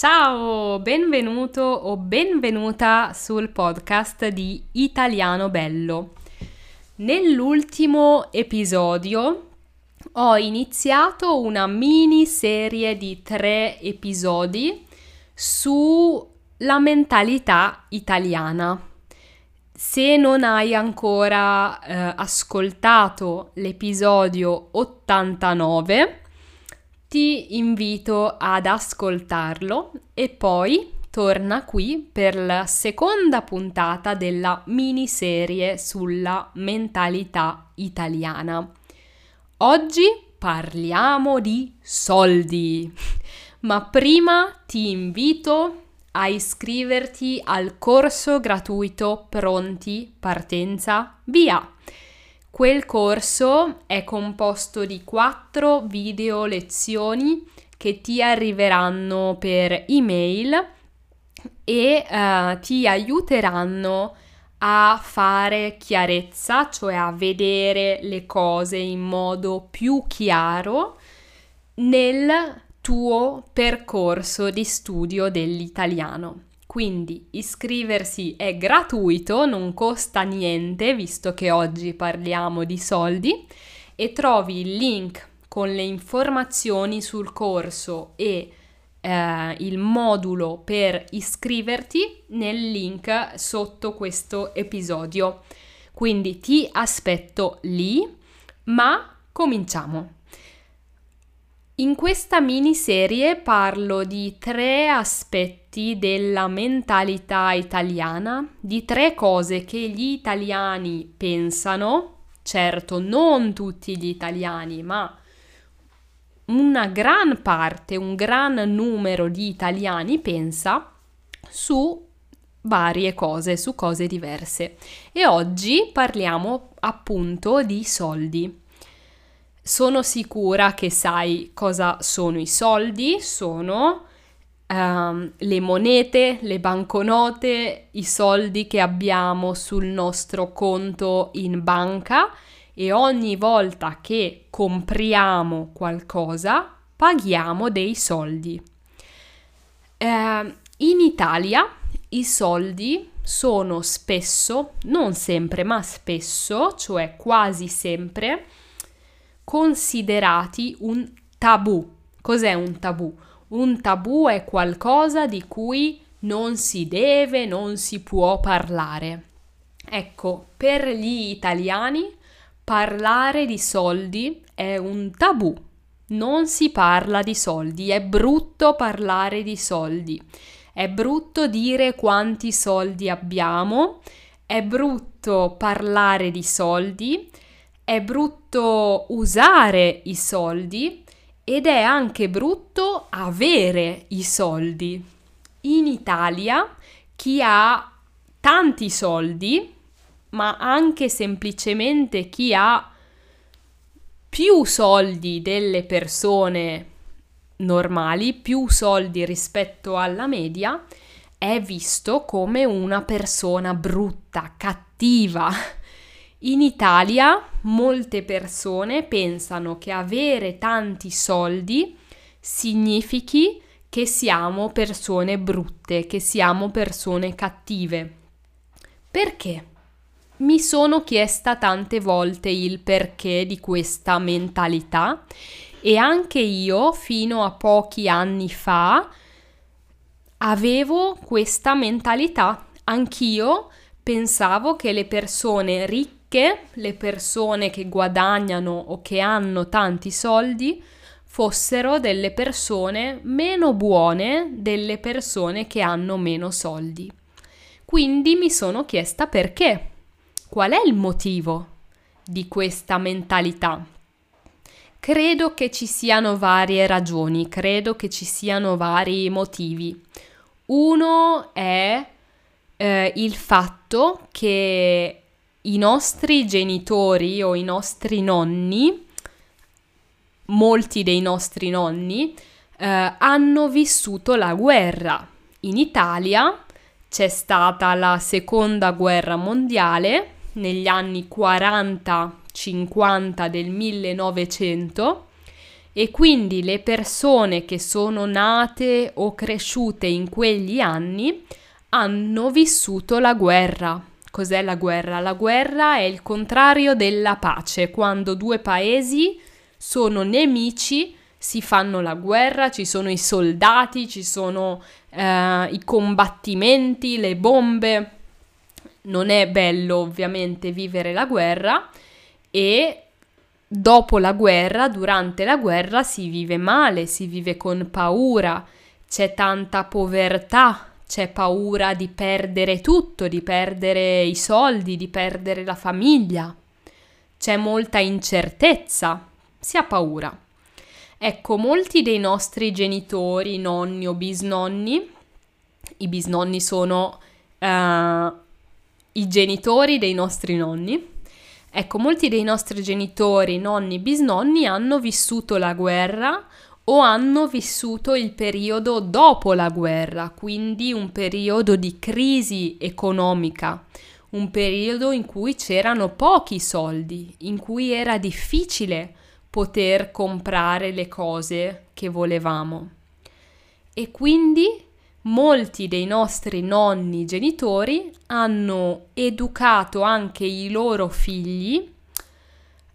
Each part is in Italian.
Ciao, benvenuto o benvenuta sul podcast di Italiano Bello. Nell'ultimo episodio ho iniziato una miniserie di tre episodi sulla mentalità italiana. Se non hai ancora eh, ascoltato l'episodio 89, ti invito ad ascoltarlo e poi torna qui per la seconda puntata della miniserie sulla mentalità italiana. Oggi parliamo di soldi, ma prima ti invito a iscriverti al corso gratuito Pronti? Partenza Via Quel corso è composto di quattro video lezioni che ti arriveranno per email e uh, ti aiuteranno a fare chiarezza, cioè a vedere le cose in modo più chiaro nel tuo percorso di studio dell'italiano. Quindi iscriversi è gratuito, non costa niente, visto che oggi parliamo di soldi, e trovi il link con le informazioni sul corso e eh, il modulo per iscriverti nel link sotto questo episodio. Quindi ti aspetto lì, ma cominciamo. In questa miniserie parlo di tre aspetti della mentalità italiana, di tre cose che gli italiani pensano, certo non tutti gli italiani, ma una gran parte, un gran numero di italiani pensa su varie cose, su cose diverse. E oggi parliamo appunto di soldi. Sono sicura che sai cosa sono i soldi, sono um, le monete, le banconote, i soldi che abbiamo sul nostro conto in banca e ogni volta che compriamo qualcosa paghiamo dei soldi. Uh, in Italia i soldi sono spesso, non sempre, ma spesso, cioè quasi sempre, considerati un tabù. Cos'è un tabù? Un tabù è qualcosa di cui non si deve, non si può parlare. Ecco, per gli italiani parlare di soldi è un tabù. Non si parla di soldi, è brutto parlare di soldi. È brutto dire quanti soldi abbiamo, è brutto parlare di soldi, è brutto usare i soldi ed è anche brutto avere i soldi. In Italia chi ha tanti soldi, ma anche semplicemente chi ha più soldi delle persone normali, più soldi rispetto alla media, è visto come una persona brutta, cattiva, in Italia molte persone pensano che avere tanti soldi significhi che siamo persone brutte, che siamo persone cattive. Perché? Mi sono chiesta tante volte il perché di questa mentalità e anche io fino a pochi anni fa avevo questa mentalità. Anch'io pensavo che le persone ricche che le persone che guadagnano o che hanno tanti soldi fossero delle persone meno buone delle persone che hanno meno soldi. Quindi mi sono chiesta perché. Qual è il motivo di questa mentalità? Credo che ci siano varie ragioni, credo che ci siano vari motivi. Uno è eh, il fatto che i nostri genitori o i nostri nonni, molti dei nostri nonni, eh, hanno vissuto la guerra. In Italia c'è stata la seconda guerra mondiale negli anni 40-50 del 1900 e quindi le persone che sono nate o cresciute in quegli anni hanno vissuto la guerra. Cos'è la guerra? La guerra è il contrario della pace, quando due paesi sono nemici, si fanno la guerra, ci sono i soldati, ci sono eh, i combattimenti, le bombe. Non è bello ovviamente vivere la guerra e dopo la guerra, durante la guerra si vive male, si vive con paura, c'è tanta povertà, c'è paura di perdere tutto, di perdere i soldi, di perdere la famiglia, c'è molta incertezza, si ha paura. Ecco, molti dei nostri genitori, nonni o bisnonni, i bisnonni sono uh, i genitori dei nostri nonni, ecco, molti dei nostri genitori, nonni, bisnonni hanno vissuto la guerra o hanno vissuto il periodo dopo la guerra, quindi un periodo di crisi economica, un periodo in cui c'erano pochi soldi, in cui era difficile poter comprare le cose che volevamo. E quindi molti dei nostri nonni genitori hanno educato anche i loro figli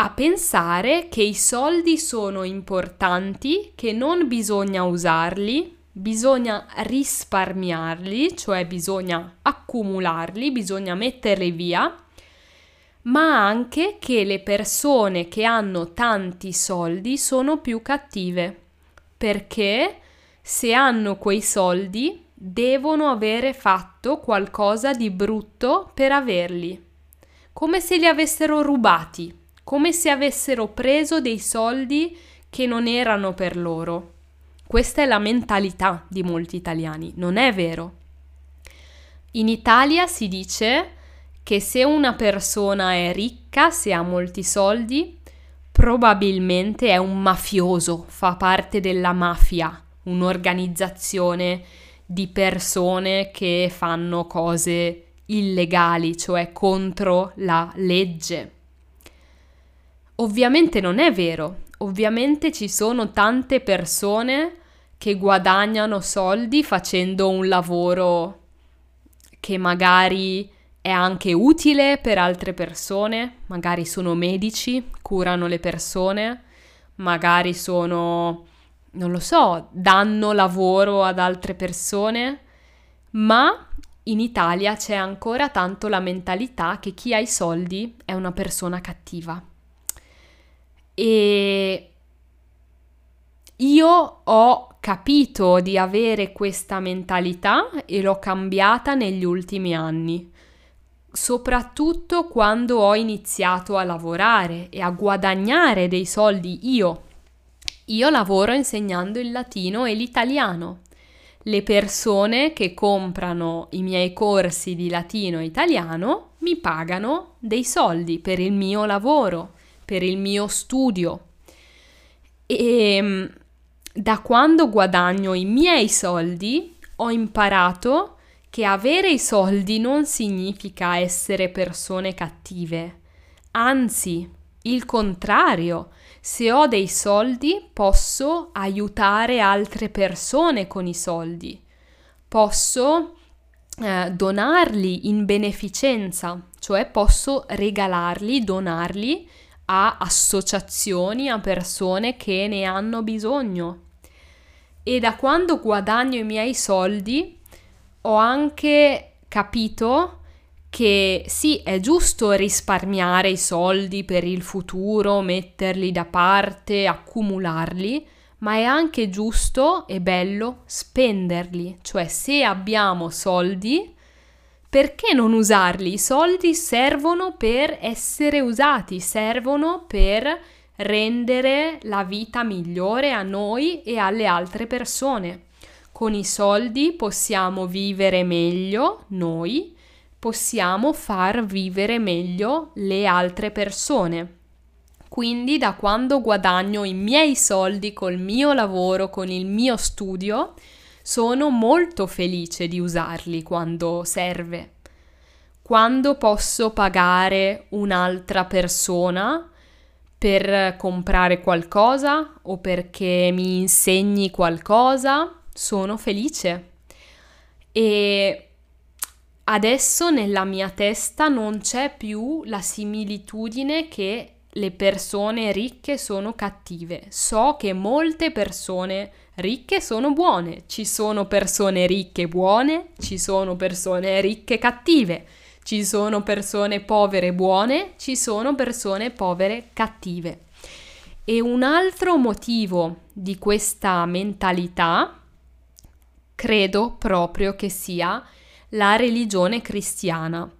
a pensare che i soldi sono importanti, che non bisogna usarli, bisogna risparmiarli, cioè bisogna accumularli, bisogna metterli via, ma anche che le persone che hanno tanti soldi sono più cattive, perché se hanno quei soldi devono avere fatto qualcosa di brutto per averli, come se li avessero rubati come se avessero preso dei soldi che non erano per loro. Questa è la mentalità di molti italiani, non è vero. In Italia si dice che se una persona è ricca, se ha molti soldi, probabilmente è un mafioso, fa parte della mafia, un'organizzazione di persone che fanno cose illegali, cioè contro la legge. Ovviamente non è vero, ovviamente ci sono tante persone che guadagnano soldi facendo un lavoro che magari è anche utile per altre persone, magari sono medici, curano le persone, magari sono, non lo so, danno lavoro ad altre persone, ma in Italia c'è ancora tanto la mentalità che chi ha i soldi è una persona cattiva. E io ho capito di avere questa mentalità e l'ho cambiata negli ultimi anni, soprattutto quando ho iniziato a lavorare e a guadagnare dei soldi io. Io lavoro insegnando il latino e l'italiano. Le persone che comprano i miei corsi di latino e italiano mi pagano dei soldi per il mio lavoro per il mio studio. E ehm, da quando guadagno i miei soldi ho imparato che avere i soldi non significa essere persone cattive. Anzi, il contrario, se ho dei soldi posso aiutare altre persone con i soldi. Posso eh, donarli in beneficenza, cioè posso regalarli, donarli a associazioni, a persone che ne hanno bisogno. E da quando guadagno i miei soldi ho anche capito che sì, è giusto risparmiare i soldi per il futuro, metterli da parte, accumularli, ma è anche giusto e bello spenderli, cioè se abbiamo soldi perché non usarli? I soldi servono per essere usati, servono per rendere la vita migliore a noi e alle altre persone. Con i soldi possiamo vivere meglio noi, possiamo far vivere meglio le altre persone. Quindi da quando guadagno i miei soldi col mio lavoro, con il mio studio, sono molto felice di usarli quando serve. Quando posso pagare un'altra persona per comprare qualcosa o perché mi insegni qualcosa, sono felice. E adesso nella mia testa non c'è più la similitudine che le persone ricche sono cattive. So che molte persone ricche sono buone, ci sono persone ricche buone, ci sono persone ricche cattive. Ci sono persone povere buone, ci sono persone povere cattive. E un altro motivo di questa mentalità credo proprio che sia la religione cristiana.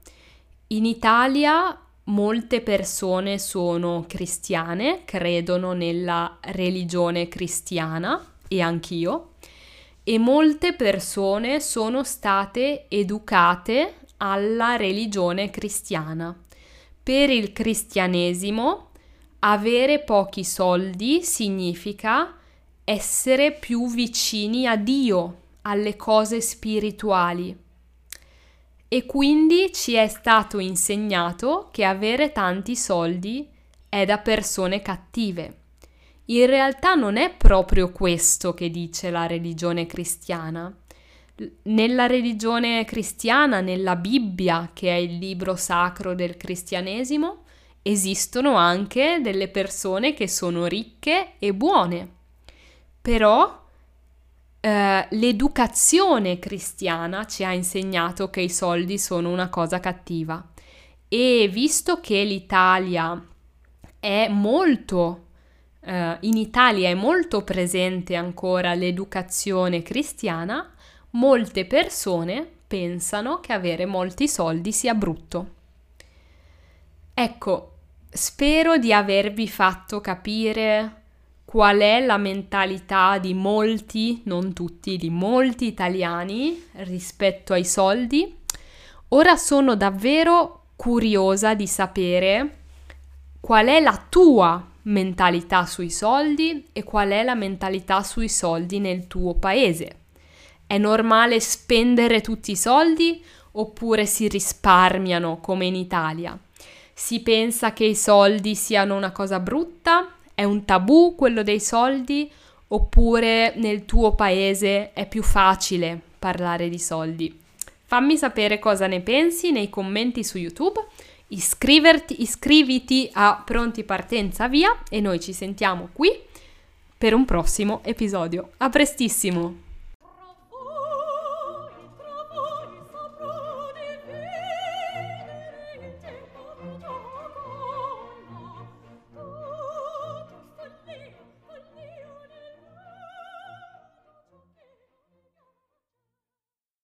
In Italia molte persone sono cristiane, credono nella religione cristiana e anch'io, e molte persone sono state educate alla religione cristiana. Per il cristianesimo avere pochi soldi significa essere più vicini a Dio, alle cose spirituali. E quindi ci è stato insegnato che avere tanti soldi è da persone cattive. In realtà non è proprio questo che dice la religione cristiana nella religione cristiana, nella Bibbia, che è il libro sacro del cristianesimo, esistono anche delle persone che sono ricche e buone. Però eh, l'educazione cristiana ci ha insegnato che i soldi sono una cosa cattiva. E visto che l'Italia è molto Uh, in Italia è molto presente ancora l'educazione cristiana, molte persone pensano che avere molti soldi sia brutto. Ecco, spero di avervi fatto capire qual è la mentalità di molti, non tutti, di molti italiani rispetto ai soldi. Ora sono davvero curiosa di sapere qual è la tua mentalità sui soldi e qual è la mentalità sui soldi nel tuo paese. È normale spendere tutti i soldi oppure si risparmiano come in Italia? Si pensa che i soldi siano una cosa brutta? È un tabù quello dei soldi? Oppure nel tuo paese è più facile parlare di soldi? Fammi sapere cosa ne pensi nei commenti su YouTube. Iscriviti a Pronti Partenza Via e noi ci sentiamo qui per un prossimo episodio. A prestissimo!